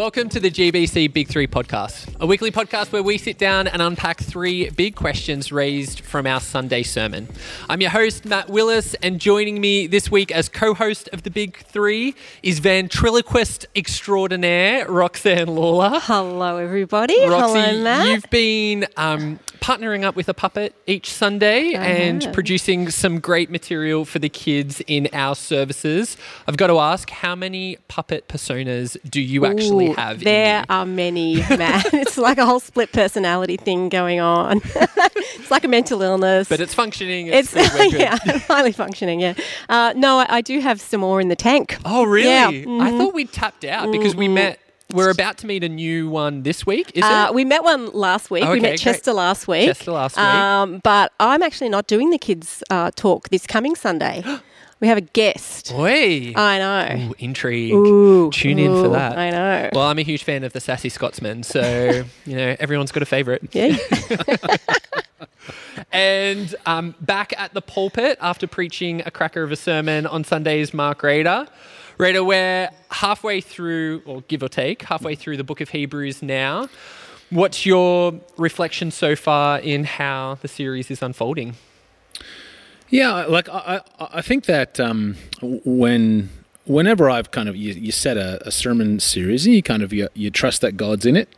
Welcome to the GBC Big Three podcast, a weekly podcast where we sit down and unpack three big questions raised from our Sunday sermon. I'm your host, Matt Willis, and joining me this week as co host of the Big Three is ventriloquist extraordinaire Roxanne Lawler. Hello, everybody. Roxy, Hello, Matt. you've been um, partnering up with a puppet each Sunday I and have. producing some great material for the kids in our services. I've got to ask, how many puppet personas do you actually Have? There are many, man. it's like a whole split personality thing going on. it's like a mental illness. But it's functioning. it's It's, yeah, highly functioning. Yeah. Uh, no, I, I do have some more in the tank. Oh, really? Yeah, I mhm. thought we tapped out because we met. We're about to meet a new one this week. Is Uh, it? we met one last week. Okay, we met great. Chester last week. Chester last week. Um, but I'm actually not doing the kids' uh, talk this coming Sunday. we have a guest. Oi. I know. Ooh, intrigue. Ooh, Tune in for that. I know. Well, I'm a huge fan of the Sassy Scotsman, so you know everyone's got a favourite. yeah. And um, back at the pulpit after preaching a cracker of a sermon on Sundays, Mark Rader. Rader, we're halfway through, or give or take, halfway through the book of Hebrews now. What's your reflection so far in how the series is unfolding? Yeah, like I, I, think that um, when whenever I've kind of you, you set a, a sermon series and you kind of you, you trust that God's in it,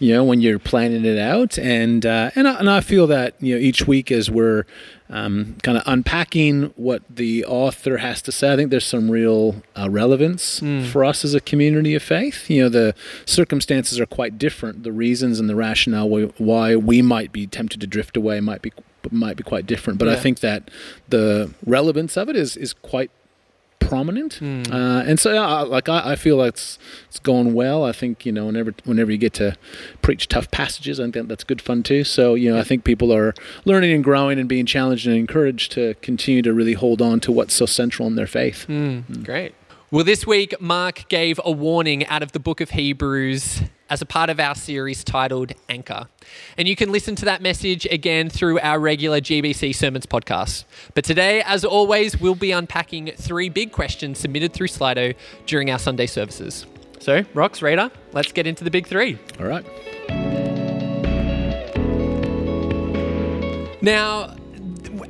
you know, when you're planning it out, and uh, and I, and I feel that you know each week as we're um, kind of unpacking what the author has to say, I think there's some real uh, relevance for us as a community of faith. You know, the circumstances are quite different. The reasons and the rationale why, why we might be tempted to drift away might be might be quite different. But I think that the relevance of it is is quite prominent. Hmm. Uh, and so, yeah, I- like I, I feel like it's it's going well. I think you know whenever whenever you get to preach tough passages, I think that's good fun too. So you know, I think people are learning and growing and being challenged and encouraged to continue to really hold on to what's so central in their faith. Hmm. Great. Well, this week, Mark gave a warning out of the book of Hebrews as a part of our series titled Anchor. And you can listen to that message again through our regular GBC Sermons podcast. But today, as always, we'll be unpacking three big questions submitted through Slido during our Sunday services. So, Rox, Radar, let's get into the big three. All right. Now,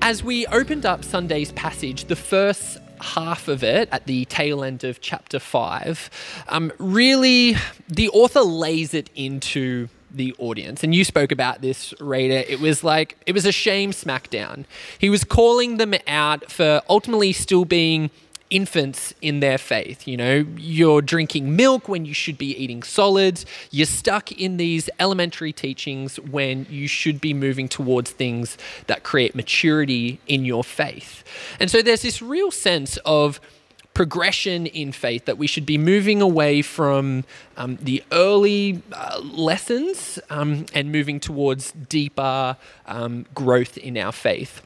as we opened up Sunday's passage, the first half of it at the tail end of chapter five, um, really the author lays it into the audience. And you spoke about this, Raider. It was like, it was a shame smackdown. He was calling them out for ultimately still being infants in their faith. You know, you're drinking milk when you should be eating solids. You're stuck in these elementary teachings when you should be moving towards things that create maturity in your faith. And so there's this real sense of progression in faith that we should be moving away from um, the early uh, lessons um, and moving towards deeper um, growth in our faith.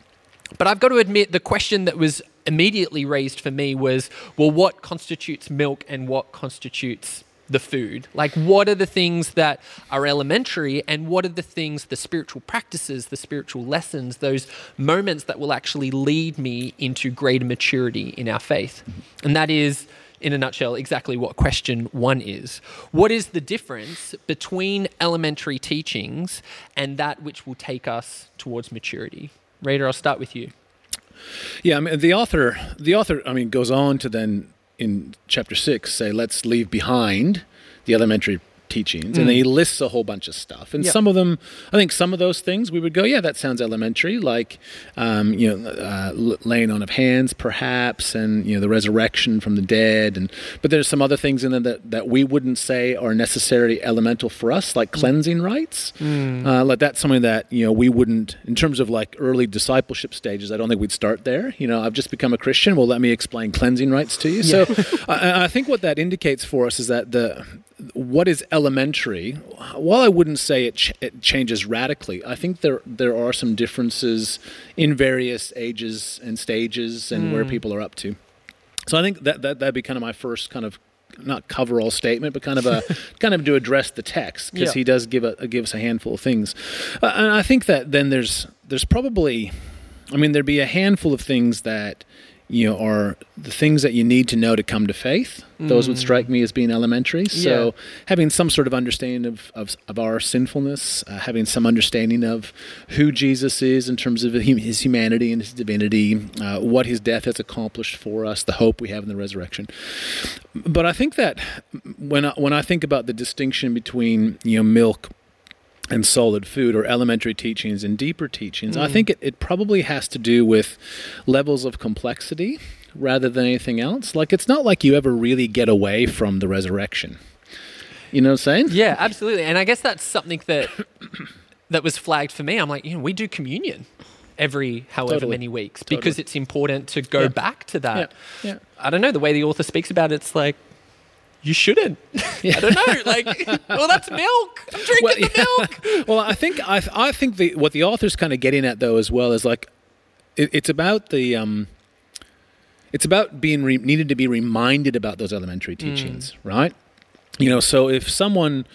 But I've got to admit, the question that was immediately raised for me was well, what constitutes milk and what constitutes the food? Like, what are the things that are elementary and what are the things, the spiritual practices, the spiritual lessons, those moments that will actually lead me into greater maturity in our faith? Mm-hmm. And that is. In a nutshell, exactly what question one is. What is the difference between elementary teachings and that which will take us towards maturity? Raider, I'll start with you. Yeah, I mean the author the author I mean goes on to then in chapter 6 say let's leave behind the elementary teachings and he lists a whole bunch of stuff. And Yep. some of them i think some of those things we would go yeah that sounds elementary like um, you know uh, laying on of hands perhaps and you know the resurrection from the dead and but there's some other things in there that, that we wouldn't say are necessarily elemental for us like cleansing rites. Uh, like that's something that you know we wouldn't in terms of like early discipleship stages i don't think we'd start there. You know i've just become a christian well let me explain cleansing rites to you. So I, I think what that indicates for us is that the what is elementary while i wouldn't say it, ch- it changes radically i think there there are some differences in various ages and stages and where people are up to. So i think that, that that'd be kind of my first kind of not coverall statement but kind of a kind of to address the text because Yeah. he does give a give us a handful of things. Uh, and i think that then there's there's probably i mean there'd be a handful of things that you know, are the things that you need to know to come to faith. Those would strike me as being elementary. So Mm. Yeah. having some sort of understanding of, of, of our sinfulness, uh, having some understanding of who Jesus is in terms of his humanity and his divinity, uh, what his death has accomplished for us, the hope we have in the resurrection. But I think that when I, when I think about the distinction between you know milk and solid food or elementary teachings and deeper teachings, I mm. think it, it probably has to do with levels of complexity rather than anything else. Like it's not like you ever really get away from the resurrection. You know what I'm saying? Yeah, absolutely. And I guess that's something that that was flagged for me. I'm like, you know, we do communion every however Totally. many weeks Totally. because it's important to go Yeah. back to that. Yeah. I don't know the way the author speaks about it, it's like you shouldn't. I don't know. Like, well, that's milk. I'm drinking Well, the milk. well, I think I, I think the what the author's kind of getting at though as well is like it, it's about the um, it's about being re- needed to be reminded about those elementary teachings, right? You know, so if someone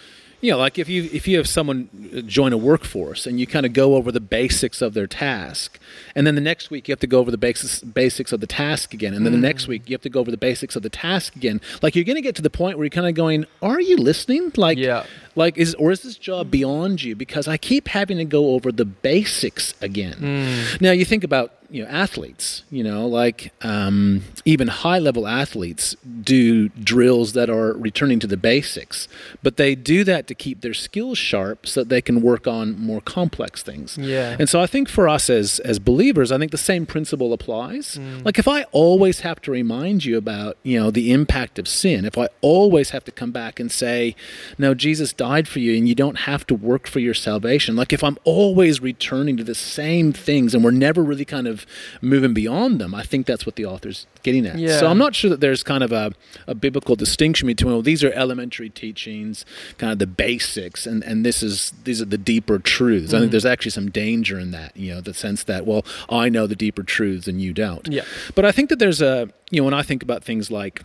you know, like if you if you have someone uh, join a workforce and you kind of go over the basics of their task, and then the next week you have to go over the basics basics of the task again, and then the next mm. week you have to go over the basics of the task again. Like you're going to get to the point where you're kind of going, "Are you listening?" Like, Yeah. like is or is this job beyond you? Because I keep having to go over the basics again. Mm. Now you think about you know athletes, you know, like um, even high level athletes do drills that are returning to the basics, but they do that to keep their skills sharp so that they can work on more complex things. Yeah. And so I think for us as as believers, I think the same principle applies. Like if I always have to remind you about, you know, the impact of sin, if I always have to come back and say, "No, Jesus died for you and you don't have to work for your salvation." Like if I'm always returning to the same things and we're never really kind of moving beyond them, I think that's what the author's getting at. Yeah. So I'm not sure that there's kind of a, a biblical distinction between well, these are elementary teachings, kind of the basics, and, and this is these are the deeper truths. I think mm-hmm. there's actually some danger in that, you know, the sense that, well, I know the deeper truths and you don't. Yeah. But I think that there's a you know, when I think about things like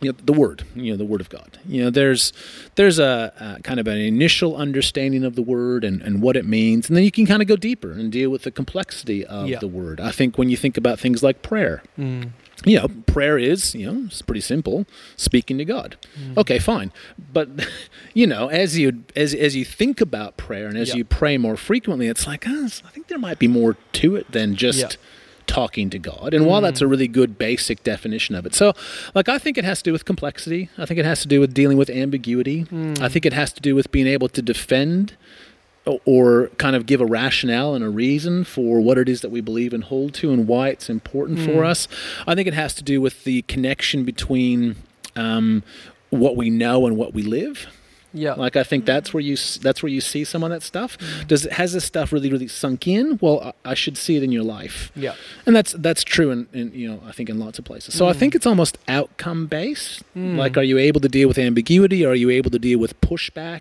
you know, the word, you know, the word of God. You know, there's there's a, uh kind of an initial understanding of the word and, and what it means, and then you can kind of go deeper and deal with the complexity of Yeah. the word. I think when you think about things like prayer, Mm. you know, prayer is, you know, it's pretty simple, speaking to God. Mm. Okay, fine. But you know, as you as as you think about prayer and as Yeah. you pray more frequently, it's like, oh, I think there might be more to it than just Yeah. Mm. talking to God. And while that's a really good basic definition of it. So, like I think it has to do with complexity. I think it has to do with dealing with ambiguity. Mm. I think it has to do with being able to defend or kind of give a rationale and a reason for what it is that we believe and hold to and why it's important for Mm. us. I think it has to do with the connection between um, what we know and what we live. Yeah. Like I think that's where you that's where you see some of that stuff. Does it has this stuff really really sunk in? Well, I, I should see it in your life. yeah. And that's that's true in, in you know I think in lots of places. So I think it's almost outcome based. Like, are you able to deal with ambiguity? Are you able to deal with pushback?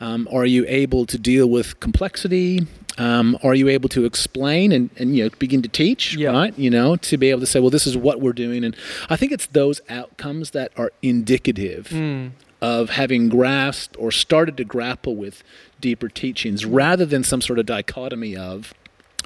Um, are you able to deal with complexity? Um, are you able to explain and, and you know begin to teach? Yeah. Right. You know to be able to say, well, this is what we're doing, and I think it's those outcomes that are indicative Mm. Of having grasped or started to grapple with deeper teachings, rather than some sort of dichotomy of.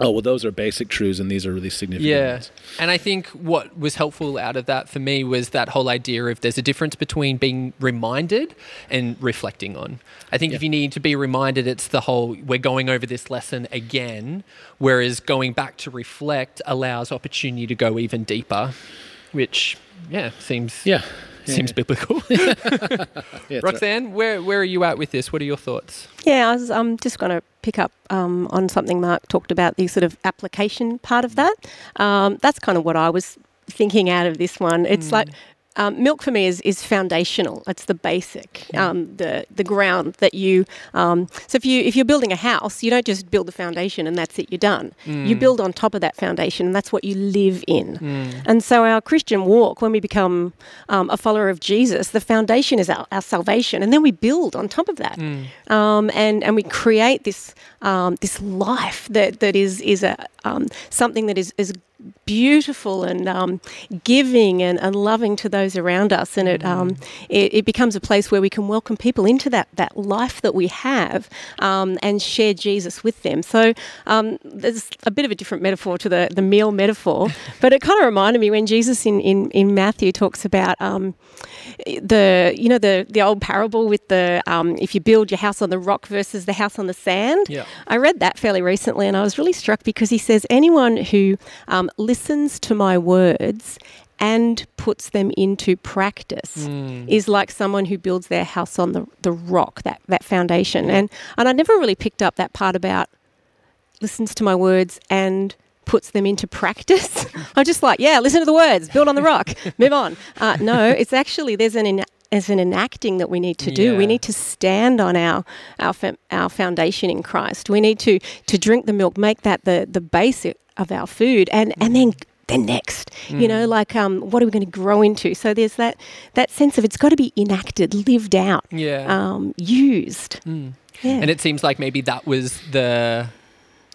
Oh well, those are basic truths, and these are really significant. Yeah. ones. And I think what was helpful out of that for me was that whole idea of there's a difference between being reminded and reflecting on. I think if you need to be reminded, it's the whole we're going over this lesson again, whereas going back to reflect allows opportunity to go even deeper, which, yeah, seems. Yeah. Yeah, Seems biblical. Yeah, that's right. Roxanne, where, where are you at with this? What are your thoughts? Yeah, I was um, just going to pick up um, on something Mark talked about, the sort of application part of that. Um, that's kind of what I was thinking out of this one. It's like um, milk for me is, is foundational. It's the basic, um, the the ground that you. Um, so if you if you're building a house, you don't just build the foundation and that's it. You're done. You build on top of that foundation, and that's what you live in. And so our Christian walk, when we become um, a follower of Jesus, the foundation is our, our salvation, and then we build on top of that, um, and and we create this um, this life that that is is a um, something that is is beautiful and um, giving and, and, loving to those around us, and it, um, it, it becomes a place where we can welcome people into that that life that we have um, and share Jesus with them. So um, there's a bit of a different metaphor to the the meal metaphor, but it kind of reminded me when Jesus in in, in Matthew talks about um, the you know the the old parable with the um, if you build your house on the rock versus the house on the sand. Yeah. I read that fairly recently, and I was really struck because he says anyone who um, listens to my words and puts them into practice mm. is like someone who builds their house on the, the rock, that, that foundation. And and I never really picked up that part about listens to my words and puts them into practice. I'm just like, yeah, listen to the words, build on the rock, move on. Uh, no, it's actually there's an as an enacting that we need to do. Yeah. We need to stand on our our our foundation in Christ. We need to to drink the milk, make that the the basic of our food, and and then then next mm. you know mm. like um, what are we going to grow into so there's that that sense of it's got to be enacted lived out yeah um, used mm. yeah. and it seems like maybe that was the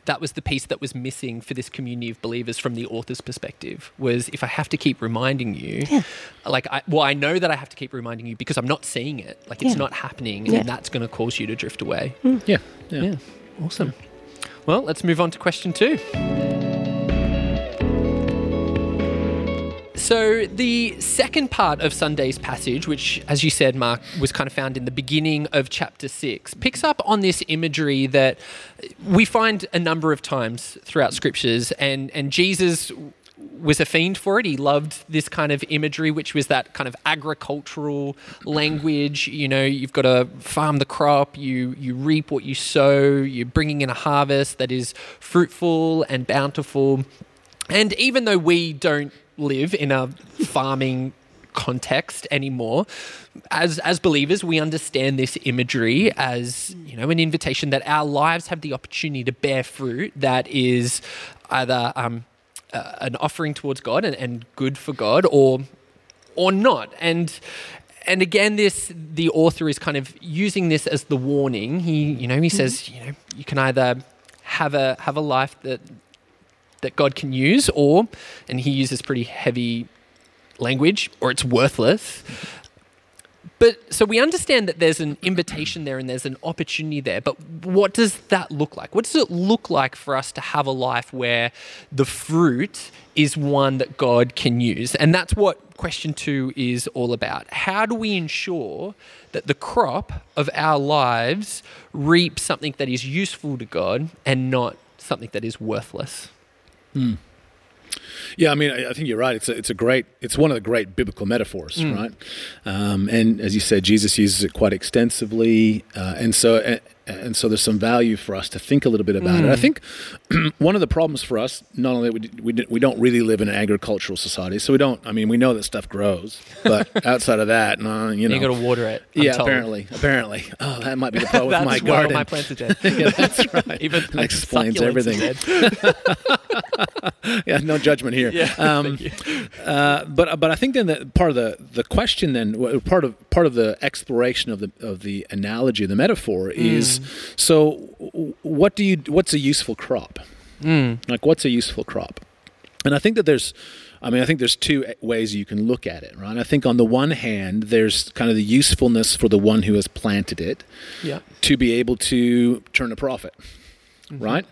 that was the piece that was missing for this community of believers from the author's perspective was if I have to keep reminding you, yeah. like, I, well, I know that I have to keep reminding you because I'm not seeing it. Like, it's yeah. not happening, and that's going to cause you to drift away. Mm. Yeah. yeah. Awesome. Well, let's move on to question two. So, the second part of Sunday's passage, which, as you said, Mark, was kind of found in the beginning of chapter six, picks up on this imagery that we find a number of times throughout scriptures. And, and Jesus was a fiend for it. He loved this kind of imagery, which was that kind of agricultural language. You know, you've got to farm the crop, you you reap what you sow, you're bringing in a harvest that is fruitful and bountiful. And even though we don't live in a farming context anymore. As as believers, we understand this imagery as you know an invitation that our lives have the opportunity to bear fruit that is either um, uh, an offering towards God and, and good for God, or or not. And and again, this the author is kind of using this as the warning. He you know he mm-hmm. says you know you can either have a have a life that that God can use, or, and he uses pretty heavy language, or it's worthless. But so we understand that there's an invitation there and there's an opportunity there. But what does that look like? What does it look like for us to have a life where the fruit is one that God can use? And that's what question two is all about. How do we ensure that the crop of our lives reaps something that is useful to God and not something that is worthless? Hmm. Yeah, I mean, I, I, think you're right. It's a, it's a great, it's one of the great biblical metaphors, mm. right? Um, and as you said, Jesus uses it quite extensively, uh, and so and, and, so there's some value for us to think a little bit about mm. it. I hmm. think one of the problems for us, not only we, we we don't really live in an agricultural society, so we don't. I mean, we know that stuff grows, but outside of that, no, you know, you got to water it. I'm yeah, told. apparently, apparently. Oh, that might be the problem with my garden. my plants are dead. yeah, that's right. Even that explains everything. yeah, no judgment here. Yeah, um, uh, but but I think then that part of the the question then part of part of the exploration of the of the analogy, the metaphor is. Mm so, what do you? What's a useful crop? Mm. Like, what's a useful crop? And I think that there's, I mean, I think there's two ways you can look at it, right? I think on the one hand, there's kind of the usefulness for the one who has planted it, yeah. to be able to turn a profit, mm-hmm. right?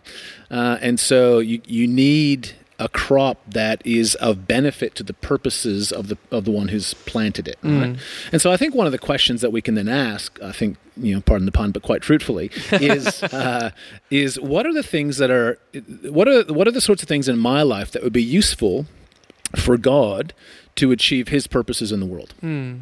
Uh, and so you you need a crop that is of benefit to the purposes of the of the one who's planted it. Mm. Right? And so I think one of the questions that we can then ask, I think you know, pardon the pun, but quite fruitfully, is uh, is what are the things that are what are what are the sorts of things in my life that would be useful for God to achieve His purposes in the world. Mm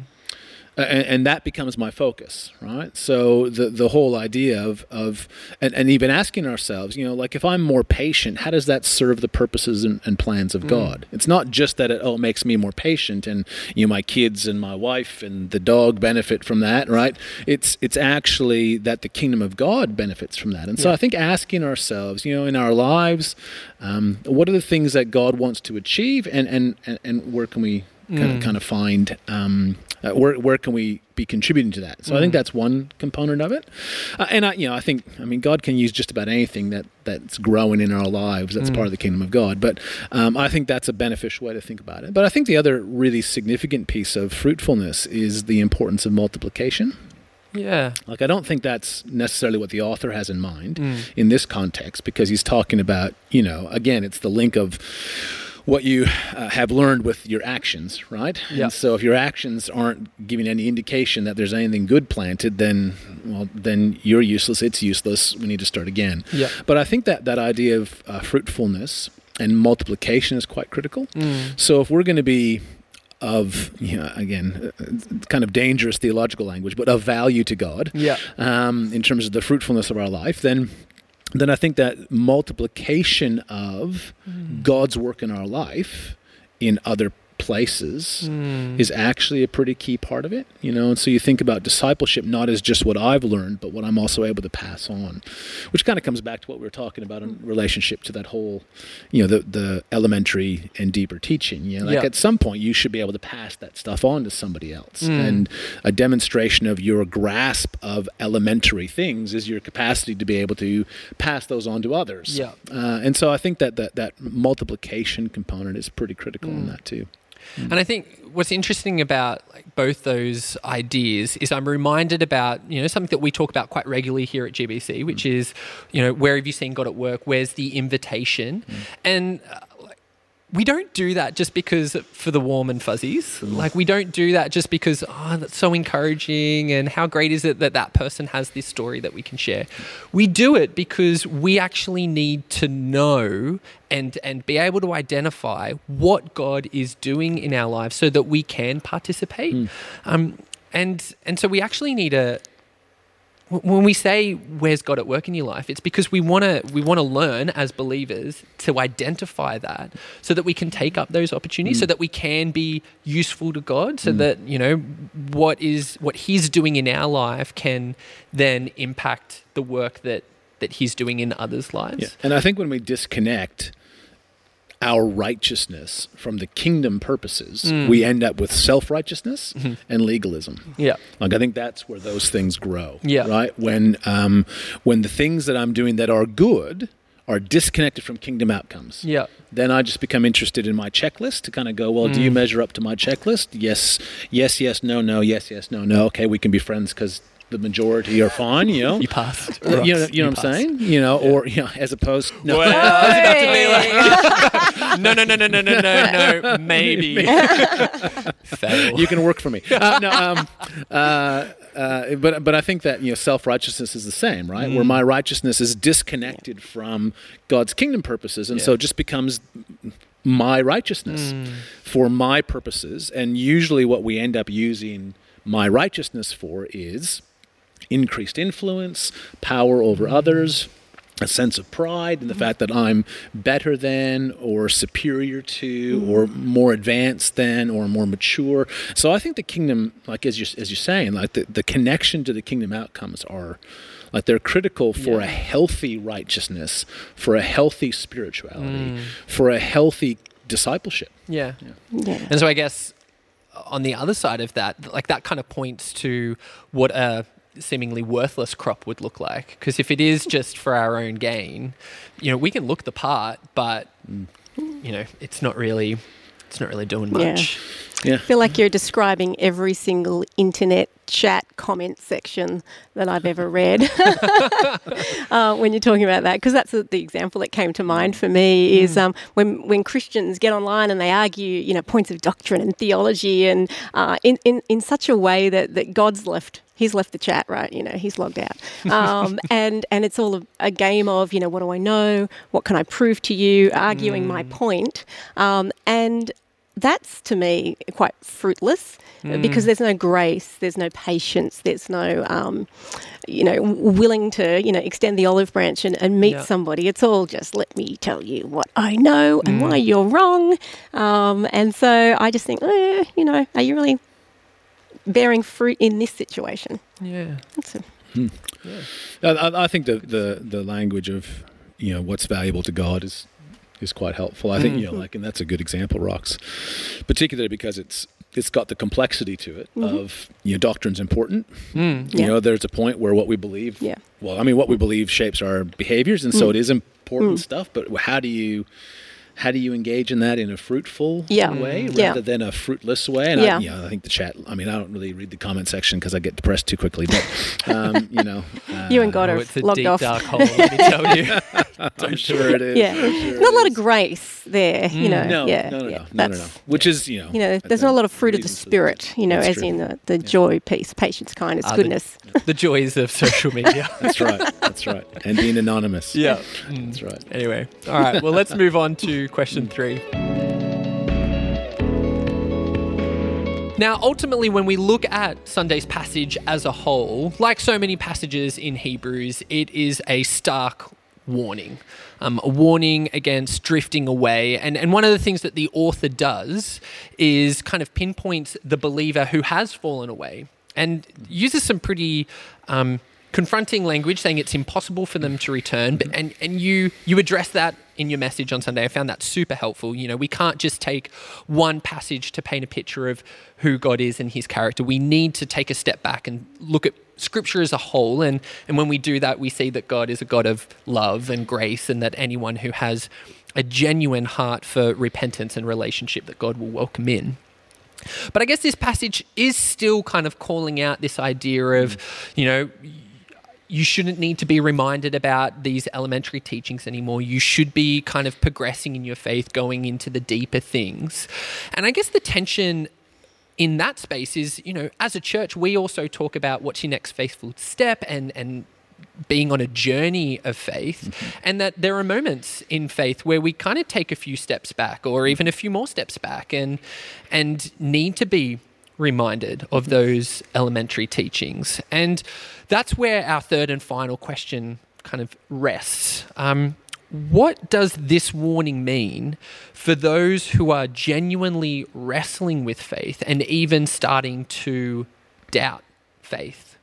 and, and, that becomes my focus, right? So the the whole idea of of and, and, even asking ourselves, you know, like if I'm more patient, how does that serve the purposes and, and plans of mm. God? It's not just that it oh it makes me more patient, and you know my kids and my wife and the dog benefit from that, right? It's it's actually that the kingdom of God benefits from that, and so yeah. I think asking ourselves, you know, in our lives, um, what are the things that God wants to achieve, and and and, and where can we kind of kind of find um, uh, where where can we be contributing to that. So I think that's one component of it, uh, and I you know I think I mean God can use just about anything that that's growing in our lives. That's part of the kingdom of God. But um, I think that's a beneficial way to think about it. But I think the other really significant piece of fruitfulness is the importance of multiplication. Yeah. Like, I don't think that's necessarily what the author has in mind in this context because he's talking about, you know, again, it's the link of what you uh, have learned with your actions, right? Yeah. And so if your actions aren't giving any indication that there's anything good planted, then, well, then you're useless, it's useless, we need to start again. Yeah. But I think that that idea of uh, fruitfulness and multiplication is quite critical. Mm. So if we're going to be of, you know, again, uh, kind of dangerous theological language, but of value to God, Yeah. um, in terms of the fruitfulness of our life, then then I think that multiplication of mm-hmm. God's work in our life in other places Mm. is actually a pretty key part of it you know and so you think about discipleship not as just what i've learned but what i'm also able to pass on which kind of comes back to what we were talking about in relationship to that whole you know the the elementary and deeper teaching you know like Yeah. at some point you should be able to pass that stuff on to somebody else Mm. and a demonstration of your grasp of elementary things is your capacity to be able to pass those on to others Yeah. uh, and so i think that that, that multiplication component is pretty critical in Mm. that too And I think what's interesting about like both those ideas is I'm reminded about you know something that we talk about quite regularly here at GBC, which is you know where have you seen God at work? Where's the invitation? And uh, like, we don't do that just because for the warm and fuzzies. Like we don't do that just because oh that's so encouraging and how great is it that that person has this story that we can share. We do it because we actually need to know and and be able to identify what God is doing in our lives so that we can participate. Um, and and so we actually need a when we say where's God at work in your life, it's because we want to we want to learn as believers to identify that, so that we can take up those opportunities, mm. so that we can be useful to God, so mm. that you know what is what He's doing in our life can then impact the work that that He's doing in others' lives. Yeah. And I think when we disconnect our righteousness from the kingdom purposes, Mm. we end up with self righteousness Mm-hmm. and legalism. Yeah. Like I think that's where those things grow. Yeah. Right. When um, when the things that I'm doing that are good are disconnected from kingdom outcomes. Yeah. Then I just become interested in my checklist to kind of go, well, do you Mm. measure up to my checklist? Yes, yes, yes, no, no, yes, yes, no, no. Okay, we can be friends because the majority are fine. You know. You passed. You know, you know what I'm saying? You know, or you know, as opposed no, Well, I was about to be like, no, no, no, no, no, no, no, no. Maybe. Fail. You can work for me. Uh, no, um, uh, uh, but but I think that you know self righteousness is the same, right? Mm. Where my righteousness is disconnected yeah. from God's kingdom purposes, and yeah. so it just becomes my righteousness mm. for my purposes. And usually, what we end up using my righteousness for is increased influence, power over mm. others, a sense of pride in the fact that I'm better than, or superior to, or more advanced than, or more mature. So I think the kingdom, like as you as you're saying, like the, the connection to the kingdom outcomes are, like they're critical for a healthy righteousness, for a healthy spirituality, Mm. for a healthy discipleship. Yeah. Yeah. And so I guess on the other side of that, like that kind of points to what a seemingly worthless crop would look like. Because if it is just for our own gain, you know, we can look the part, but you know, it's not really, it's not really doing much. Yeah. I feel like you're describing every single internet chat comment section that I've ever read uh, when you're talking about that, because that's the the example that came to mind for me is um, when when Christians get online and they argue, you know, points of doctrine and theology, and uh, in, in in such a way that that God's left. He's left the chat, right? You know, he's logged out, um, and and it's all a, a game of, you know, what do I know? What can I prove to you? Arguing my point, um, and that's to me quite fruitless because there's no grace, there's no patience, there's no, um, you know, willing to, you know, extend the olive branch and, and meet somebody. It's all just let me tell you what I know and why you're wrong. Um, and so I just think, eh, you know, are you really bearing fruit in this situation? Yeah. That's a, I, I- I think the, the, the language of you know what's valuable to God is is quite helpful. I think you know, like, and that's a good example, Rox, particularly because it's it's got the complexity to it of you know doctrine's important. You Mm-hmm. Yeah. know, there's a point where what we believe, Yeah. well, I mean, what we believe shapes our behaviors, and so Mm. it is important stuff. But how do you how do you engage in that in a fruitful Yeah. way Yeah. rather than a fruitless way? And I, Yeah. you know, I think the chat. I mean, I don't really read the comment section because I get depressed too quickly. But um, you know, uh, You and God Oh, are it's a logged deep off. dark hole, let me tell you. I'm sure it is. Yeah, sure not a lot of grace there. You know, No, yeah, no, no, yeah. no, no, no, Which is, you know, You know, there's not a lot of fruit of the spirit. You know, as true. in the, the joy, peace, patience, kindness, Ah, the- goodness. the joys of social media. That's right. That's right. And being anonymous. yeah. That's right. Anyway, all right. Well, let's move on to question three. Now, ultimately, when we look at Sunday's passage as a whole, like so many passages in Hebrews, it is a stark warning. Um, a warning against drifting away. And, and one of the things that the author does is kind of pinpoints the believer who has fallen away and uses some pretty um, confronting language, saying it's impossible for them to return. But, and and you you address that in your message on Sunday. I found that super helpful. You know, we can't just take one passage to paint a picture of who God is and His character. We need to take a step back and look at Scripture as a whole. And and when we do that, we see that God is a God of love and grace, and that anyone who has a genuine heart for repentance and relationship, that God will welcome in. But I guess this passage is still kind of calling out this idea of, you know, you shouldn't need to be reminded about these elementary teachings anymore. You should be kind of progressing in your faith, going into the deeper things. And I guess the tension in that space is, you know, as a church, we also talk about what's your next faithful step and and being on a journey of faith, mm-hmm. and that there are moments in faith where we kind of take a few steps back, or even a few more steps back, and and need to be reminded of those elementary teachings. And that's where our third and final question kind of rests. Um, what does this warning mean for those who are genuinely wrestling with faith and even starting to doubt faith?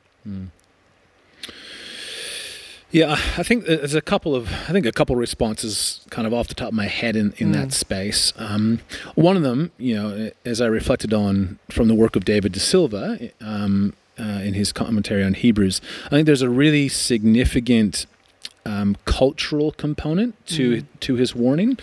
Yeah, I think there's a couple of I think a couple of responses kind of off the top of my head in, in that space. Um, one of them, you know, as I reflected on from the work of David deSilva um, uh, in his commentary on Hebrews, I think there's a really significant um, cultural component to to his warning,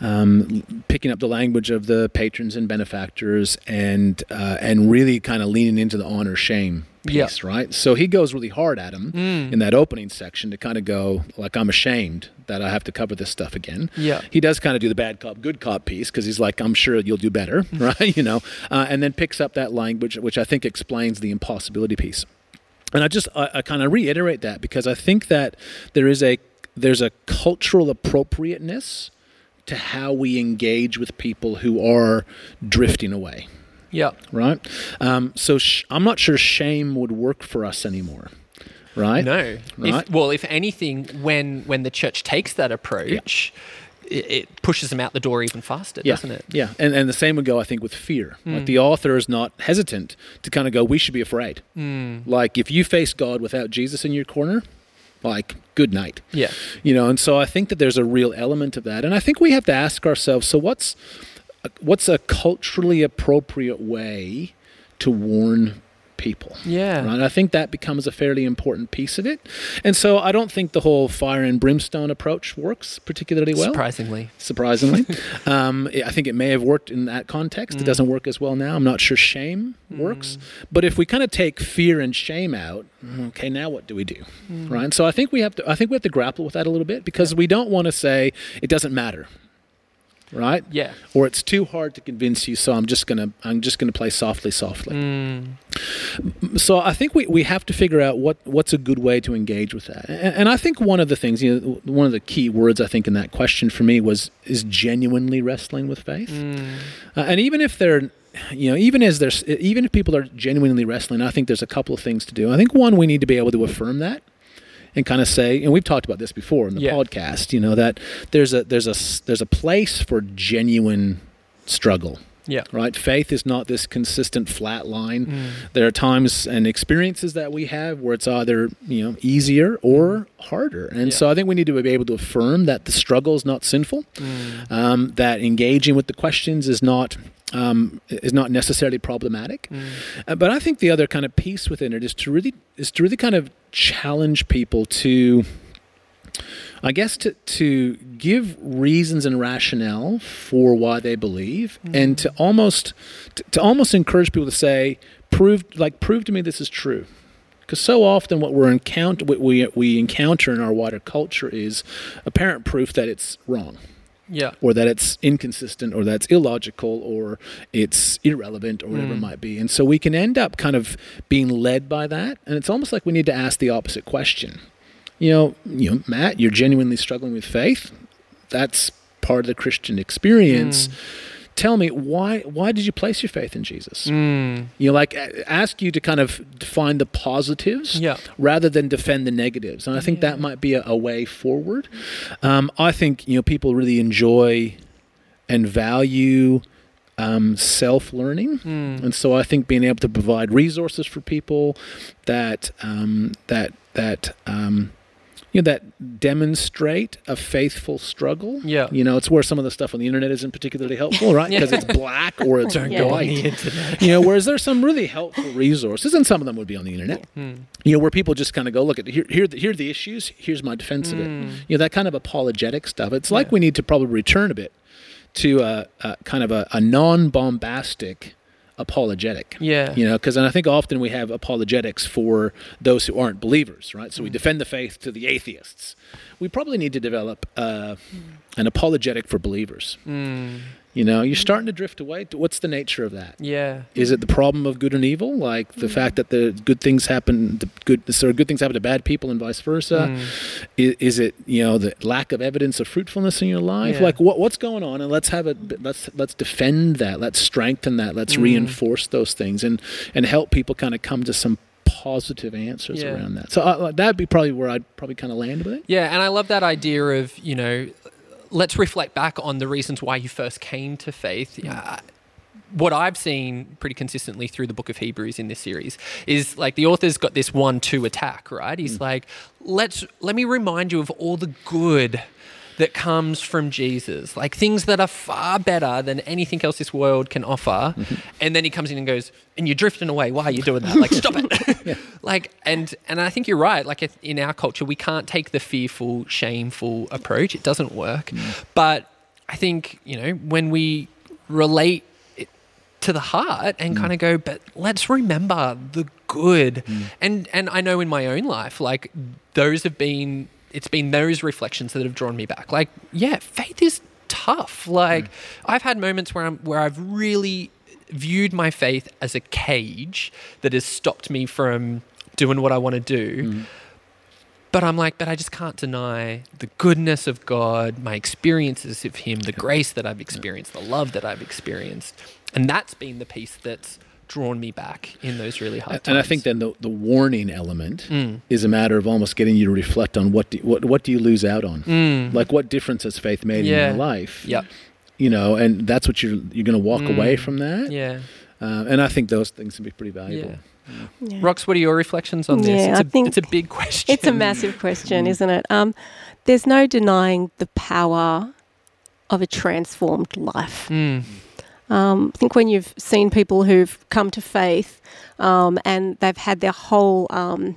um, picking up the language of the patrons and benefactors, and uh, and really kind of leaning into the honor shame Yeah. piece, right? So he goes really hard at him in that opening section to kind of go like I'm ashamed that I have to cover this stuff again. Yeah. he does kind of do the bad cop good cop piece because he's like I'm sure you'll do better, right? You know, uh, and then picks up that language which I think explains the impossibility piece. And I just I, I kind of reiterate that because I think that there is a there's a cultural appropriateness to how we engage with people who are drifting away, Yeah. right? Um, so sh- I'm not sure shame would work for us anymore, right? No. Right. If, well, if anything, when when the church takes that approach, it, it pushes them out the door even faster, yeah. doesn't it? Yeah, and and the same would go, I think, with fear. Hmm. Like the author is not hesitant to kind of go, we should be afraid. Hmm. Like if you face God without Jesus in your corner, like good night. Yeah. you know and so i think that there's a real element of that and i think we have to ask ourselves so what's what's a culturally appropriate way to warn people Yeah. right i think that becomes a fairly important piece of it and so i don't think the whole fire and brimstone approach works particularly well Surprisingly. surprisingly. um, I think it may have worked in that context. It doesn't mm. work as well now. I'm not sure shame mm. works. But if we kind of take fear and shame out, okay, now what do we do? Mm. Right? And so I think we have to I think we have to grapple with that a little bit because we don't want to say it doesn't matter. Right? Yeah. Or it's too hard to convince you, so I'm just gonna I'm just gonna play softly, softly. So I think we, we have to figure out what, what's a good way to engage with that. And, and I think one of the things, you know, one of the key words I think in that question for me was is genuinely wrestling with faith. Uh, and even if they're, you know, even as there's, even if people are genuinely wrestling, I think there's a couple of things to do. I think one, we need to be able to affirm that and kind of say, and we've talked about this before in the Yeah. podcast, you know, that there's a there's a, there's a place for genuine struggle Yeah. Right? Faith is not this consistent flat line. There are times and experiences that we have where it's either, you know, easier or harder. And Yeah. so I think we need to be able to affirm that the struggle is not sinful, um, that engaging with the questions is not um, is not necessarily problematic. Uh, but I think the other kind of piece within it is to really is to really kind of challenge people to I guess to to give reasons and rationale for why they believe, mm-hmm. and to almost to, to almost encourage people to say, prove like prove to me this is true. Because so often what we're encounter what we we encounter in our wider culture is apparent proof that it's wrong, Yeah. or that it's inconsistent, or that it's illogical, or it's irrelevant, or whatever it mm. might be. And so we can end up kind of being led by that, and it's almost like we need to ask the opposite question you know, you know, Matt, you're genuinely struggling with faith. That's part of the Christian experience. Tell me why why did you place your faith in Jesus? Mm. You know, like ask you to kind of find the positives Yeah. rather than defend the negatives. And I think that might be a, a way forward. Um, I think you know people really enjoy and value um, self learning, Mm. and so I think being able to provide resources for people that um, that that um, you know that demonstrate a faithful struggle. Yeah. you know, it's where some of the stuff on the internet isn't particularly helpful, right? Yeah. Because it's black or it's Don't Go white. internet. You know, whereas there's some really helpful resources, and some of them would be on the internet. Mm. You know, where people just kind of go, look at here, here, here are the issues. Here's my defense of it. Mm. You know, that kind of apologetic stuff. It's like Yeah. we need to probably return a bit to a, a kind of a, a non-bombastic apologetic. Yeah. You know, because I think often we have apologetics for those who aren't believers, right? So we defend the faith to the atheists. We probably need to develop uh, an apologetic for believers. Mm. You know, you're starting to drift away. What's the nature of that? Yeah. Is it the problem of good and evil, like the fact that the good things happen, the good sort of good things happen to bad people, and vice versa? Mm. Is, is it you know the lack of evidence of fruitfulness in your life? Yeah. Like what what's going on? And let's have it. Let's let's defend that. Let's strengthen that. Let's Mm. reinforce those things and and help people kind of come to some positive answers Yeah. around that. So uh, that'd be probably where I'd probably kind of land with it. Yeah, and I love that idea of, you know, let's reflect back on the reasons why you first came to faith. Yeah. What I've seen pretty consistently through the book of Hebrews in this series is like the author's got this one two attack, right? He's mm. like, let's let me remind you of all the good that comes from Jesus, like things that are far better than anything else this world can offer. Mm-hmm. And then he comes in and goes, and you're drifting away. Why are you doing that? Like, stop it. Like, and and I think you're right. Like in our culture, we can't take the fearful, shameful approach. It doesn't work. Mm. But I think you know when we relate to the heart and mm. kind of go, but let's remember the good. Mm. And and I know in my own life, like those have been. It's been those reflections that have drawn me back. Like, yeah, faith is tough. Like, mm. I've had moments where I'm where I've really viewed my faith as a cage that has stopped me from doing what I want to do. Mm. But I'm like, but I just can't deny the goodness of God, my experiences of Him, the grace that I've experienced, the love that I've experienced. And that's been the piece that's drawn me back in those really hard times. And I think then the, the warning element Mm. is a matter of almost getting you to reflect on what do, what what do you lose out on? Mm. Like what difference has faith made Yeah. in your life? Yep. You know, and that's what you're you're going to walk Mm. away from that. Yeah. Uh, and I think those things can be pretty valuable. Yeah. Yeah. Rox, what are your reflections on this? Yeah, it's, I a, think it's a big question. It's a massive question, isn't it? Um, there's no denying the power of a transformed life. Mm. Um, I think when you've seen people who've come to faith um, and they've had their whole, um,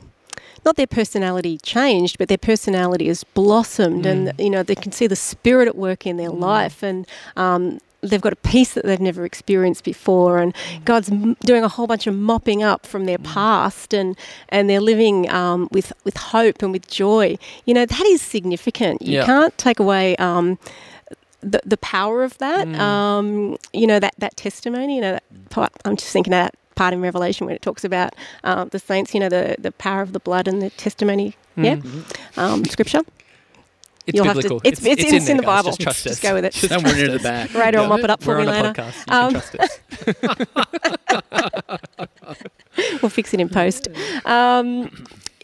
not their personality changed, but their personality has blossomed, and you know they can see the spirit at work in their life, and um, they've got a peace that they've never experienced before, and God's m- doing a whole bunch of mopping up from their past, and and they're living um, with with hope and with joy. You know that is significant. You Yeah. can't take away. Um, the, the power of that, Mm. um, you know, that, that testimony, you know, that part, I'm just thinking of that part in Revelation when it talks about um, the saints, you know, the, the power of the blood and the testimony, yeah, Mm. um, scripture. It's You'll have to- biblical. it's- it's- it's in there, the guys. Bible. Just trust Just us. go with it. Just Somewhere trust near the us. back. Radar will Yeah. mop it up for We're me on a later. podcast. You Um, can trust us. we'll fix it in post. Um,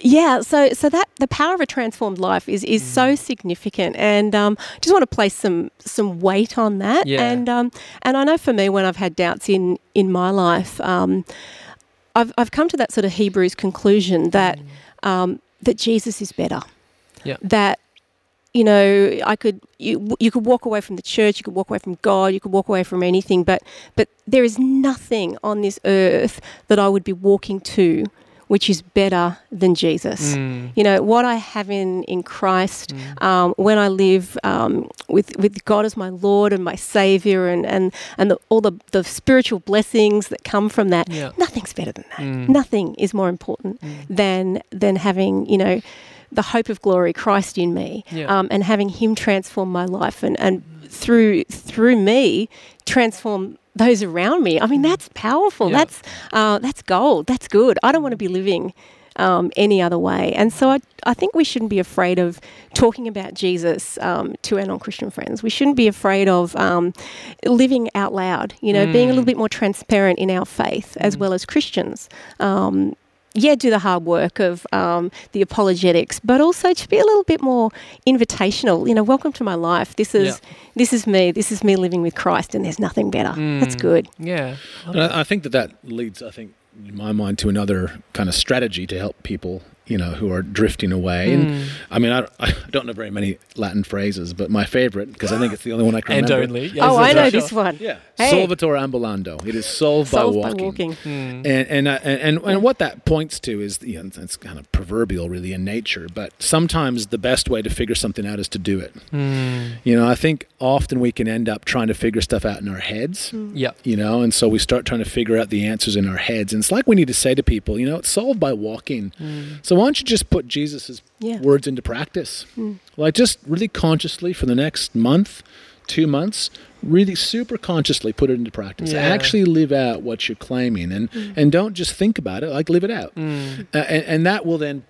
Yeah, so so that the power of a transformed life is is so significant, and um, just want to place some some weight on that. Yeah. And um, and I know for me, when I've had doubts in in my life, um, I've I've come to that sort of Hebrews conclusion that um, that Jesus is better. Yeah. That you know, I could you you could walk away from the church, you could walk away from God, you could walk away from anything, but but there is nothing on this earth that I would be walking to which is better than Jesus. Mm. You know what I have in in Christ um, when I live um, with with God as my Lord and my Savior, and and and the, all the the spiritual blessings that come from that. Yeah. Nothing's better than that. Mm. Nothing is more important than than having you know the hope of glory, Christ in me, Yeah. um, and having Him transform my life, and and through through me transform those around me. I mean, that's powerful. Yeah. That's uh, that's gold. That's good. I don't want to be living um, any other way. And so I, I think we shouldn't be afraid of talking about Jesus um, to our non Christian friends. We shouldn't be afraid of um, living out loud, you know, being a little bit more transparent in our faith as well as Christians. Um, yeah, do the hard work of um, the apologetics, but also to be a little bit more invitational. You know, welcome to my life. This is Yeah. this is me. This is me living with Christ, and there's nothing better. That's good. Yeah. And I, I think that that leads, I think, in my mind, to another kind of strategy to help people, you know, who are drifting away. Hmm. And I mean, I, I don't know very many Latin phrases, but my favorite, because I think it's the only one I can And remember. only. Yes, oh, I yes, know sure. this one. Yeah, Hey. solvitur ambulando. It is solved, Solved by by walking. walking. Hmm. And and, uh, and and and what that points to is, you know, it's kind of proverbial, really, in nature. But sometimes the best way to figure something out is to do it. Hmm. You know, I think often we can end up trying to figure stuff out in our heads Yeah. you know and so we start trying to figure out the answers in our heads and it's like we need to say to people you know it's solved by walking so why don't you just put jesus's Yeah. words into practice like just really consciously for the next month two months really super consciously put it into practice Yeah. actually live out what you're claiming and and don't just think about it like live it out Mm. uh, and, and that will then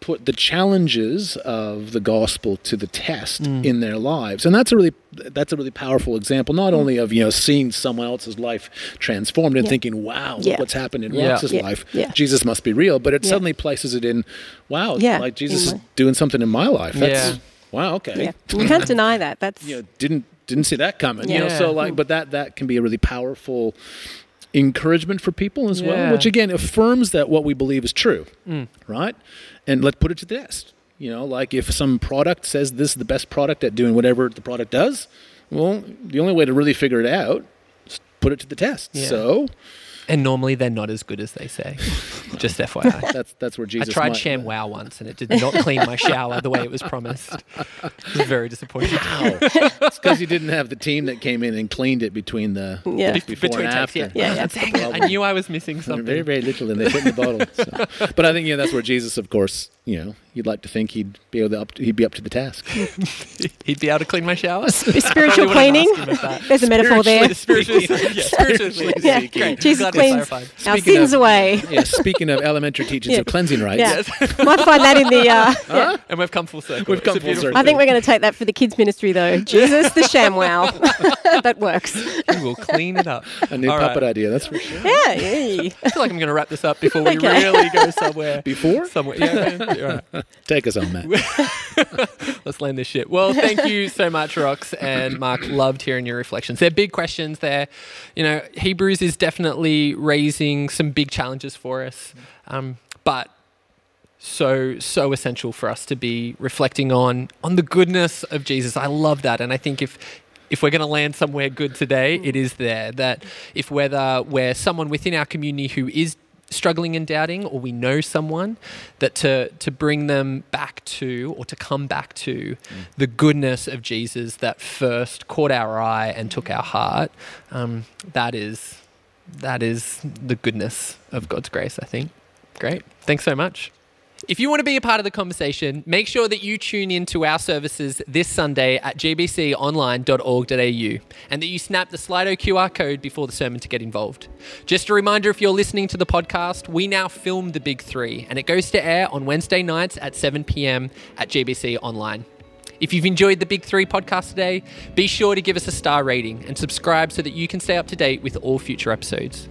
put the challenges of the gospel to the test Mm. in their lives and that's a really that's a really powerful example not only of you know seeing someone else's life transformed and Yeah. thinking wow Yeah. what's happened in Yeah. Rox's Yeah. life Yeah. jesus must be real but it Yeah. suddenly places it in wow Yeah. like jesus In is doing something in my life that's Yeah. wow okay Yeah, you can't deny that. That's you know didn't didn't see that coming you know Yeah. so like but that that can be a really powerful encouragement for people as Yeah. well which again affirms that what we believe is true Mm. right and let's put it to the test you know like if some product says this is the best product at doing whatever the product does well the only way to really figure it out is put it to the test Yeah. so And normally they're not as good as they say. Just FYI. that's that's where Jesus. I tried might- ShamWow once and it did not clean my shower the way it was promised. It was very disappointing. Wow. it's because you didn't have the team that came in and cleaned it between the Yeah. before Between and takes, after. yeah. Yeah, yeah. Dang it, I knew I was missing something. very very little, and they fit in the bottle. So. But I think yeah, that's where Jesus, of course, you know, you'd like to think he'd be able to up, he'd be up to the task. He'd be able to clean my shower. spiritual cleaning. ask him if that. There's a metaphor there. Spiritually, yeah, spiritually. Yeah, Great. Jesus cleans our sins of- away. yeah. Speaking of elementary teachings Yeah. of cleansing rites, Yeah, might find that in the. Uh, yeah. And we've come full circle. We've come full circle. I think we're going to take that for the kids ministry though. Jesus the ShamWow. that works. We will clean it up. a new All right. puppet idea. That's for sure. Yeah. yeah. I feel like I'm going to wrap this up before we Okay. really go somewhere. Before, Somewhere. Yeah, yeah, yeah, all right. take us on, Matt. Let's land this shit. Well, thank you so much, Rox and Mark. Loved hearing your reflections. They're big questions. There, you know, Hebrews is definitely raising some big challenges for us, um, but so so essential for us to be reflecting on on the goodness of Jesus. I love that, and I think if if we're going to land somewhere good today, it is there. That if whether we're someone within our community who is struggling and doubting, or we know someone, that to to bring them back to or to come back to the goodness of Jesus that first caught our eye and took our heart. Um, that is that is the goodness of God's grace. I think. Great. Thanks so much. If you want to be a part of the conversation, make sure that you tune in to our services this Sunday at gbconline.org.au and that you snap the Slido QR code before the sermon to get involved. Just a reminder if you're listening to the podcast, we now film the Big Three and it goes to air on Wednesday nights at 7 p.m. at GBC Online. If you've enjoyed the Big Three podcast today, be sure to give us a star rating and subscribe so that you can stay up to date with all future episodes.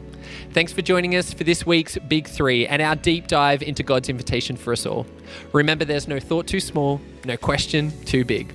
Thanks for joining us for this week's Big Three and our deep dive into God's invitation for us all. Remember, there's no thought too small, no question too big.